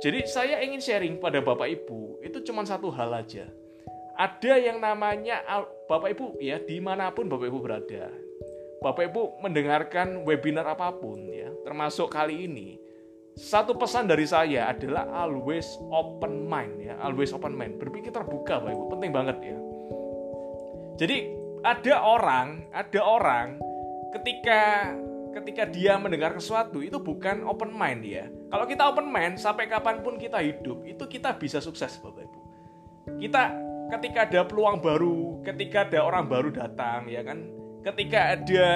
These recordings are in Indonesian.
Jadi saya ingin sharing pada Bapak Ibu itu cuma satu hal aja. Ada yang namanya Bapak Ibu ya di mana pun Bapak Ibu berada. Bapak Ibu mendengarkan webinar apa pun ya, termasuk kali ini. Satu pesan dari saya adalah always open mind ya, always open mind. Berpikir terbuka Bapak Ibu, penting banget ya. Jadi ada orang, ada orang ketika ketika dia mendengar sesuatu itu bukan open mind ya. Kalau kita open mind sampai kapan pun kita hidup itu kita bisa sukses Bapak Ibu. Kita ketika ada peluang baru, ketika ada orang baru datang ya kan, ketika ada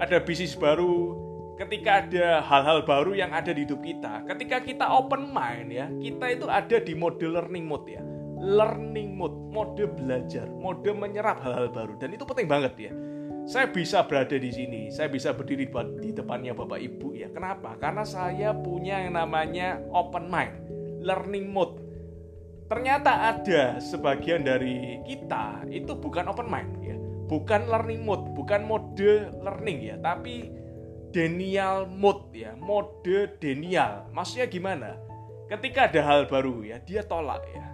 ada bisnis baru, ketika ada hal-hal baru yang ada di hidup kita, ketika kita open mind ya, kita itu ada di mode learning mode ya. Learning mode, mode belajar, mode menyerap hal-hal baru dan itu penting banget ya saya bisa berada di sini, saya bisa berdiri di depannya Bapak Ibu ya. Kenapa? Karena saya punya yang namanya open mind, learning mode. Ternyata ada sebagian dari kita itu bukan open mind ya, bukan learning mode, bukan mode learning ya, tapi denial mode ya, mode denial. Maksudnya gimana? Ketika ada hal baru ya, dia tolak ya.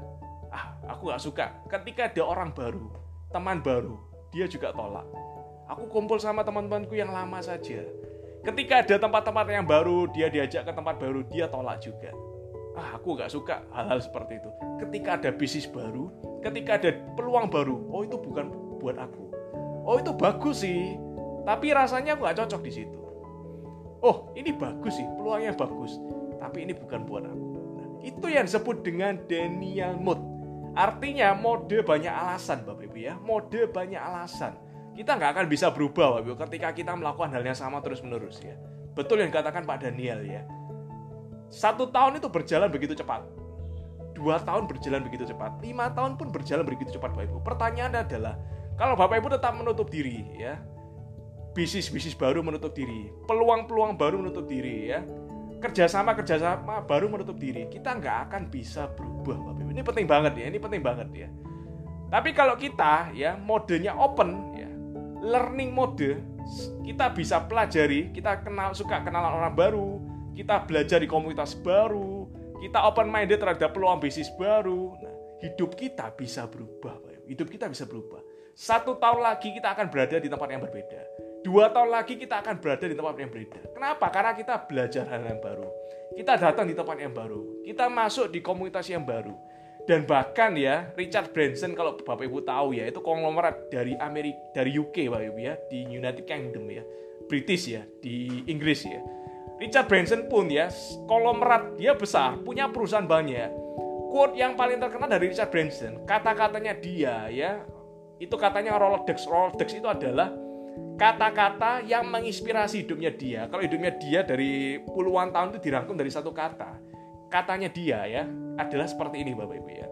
Ah, aku gak suka. Ketika ada orang baru, teman baru, dia juga tolak Aku kumpul sama teman-temanku yang lama saja. Ketika ada tempat-tempat yang baru, dia diajak ke tempat baru, dia tolak juga. Ah, aku gak suka hal-hal seperti itu. Ketika ada bisnis baru, ketika ada peluang baru, oh itu bukan buat aku. Oh itu bagus sih, tapi rasanya aku gak cocok di situ. Oh ini bagus sih, peluangnya bagus, tapi ini bukan buat aku. Nah, itu yang disebut dengan Daniel Mood. Artinya mode banyak alasan Bapak Ibu ya, mode banyak alasan kita nggak akan bisa berubah Bapak ketika kita melakukan hal yang sama terus menerus ya. Betul yang dikatakan Pak Daniel ya. Satu tahun itu berjalan begitu cepat. Dua tahun berjalan begitu cepat. Lima tahun pun berjalan begitu cepat Bapak Ibu. Pertanyaannya adalah, kalau Bapak Ibu tetap menutup diri ya, bisnis-bisnis baru menutup diri, peluang-peluang baru menutup diri ya, kerjasama-kerjasama baru menutup diri, kita nggak akan bisa berubah Bapak Ibu. Ini penting banget ya, ini penting banget ya. Tapi kalau kita ya modenya open learning mode kita bisa pelajari, kita kenal suka kenalan orang baru, kita belajar di komunitas baru, kita open minded terhadap peluang bisnis baru. Nah, hidup kita bisa berubah, hidup kita bisa berubah. Satu tahun lagi kita akan berada di tempat yang berbeda. Dua tahun lagi kita akan berada di tempat yang berbeda. Kenapa? Karena kita belajar hal yang baru. Kita datang di tempat yang baru. Kita masuk di komunitas yang baru dan bahkan ya Richard Branson kalau Bapak Ibu tahu ya itu konglomerat dari Amerika dari UK Bapak Ibu ya di United Kingdom ya British ya di Inggris ya. Richard Branson pun ya konglomerat dia besar punya perusahaan banyak. Quote yang paling terkenal dari Richard Branson kata-katanya dia ya itu katanya Rolodex Rolodex itu adalah kata-kata yang menginspirasi hidupnya dia. Kalau hidupnya dia dari puluhan tahun itu dirangkum dari satu kata katanya dia ya adalah seperti ini Bapak Ibu ya.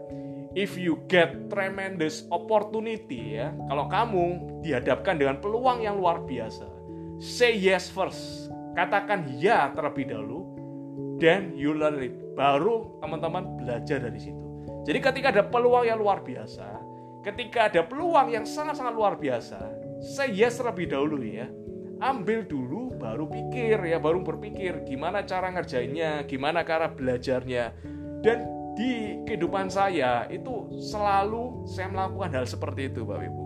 If you get tremendous opportunity ya, kalau kamu dihadapkan dengan peluang yang luar biasa, say yes first. Katakan ya terlebih dahulu, then you learn it. Baru teman-teman belajar dari situ. Jadi ketika ada peluang yang luar biasa, ketika ada peluang yang sangat-sangat luar biasa, say yes terlebih dahulu ya. Ambil dulu baru pikir ya, baru berpikir gimana cara ngerjainnya, gimana cara belajarnya. Dan di kehidupan saya itu selalu saya melakukan hal seperti itu Bapak Ibu.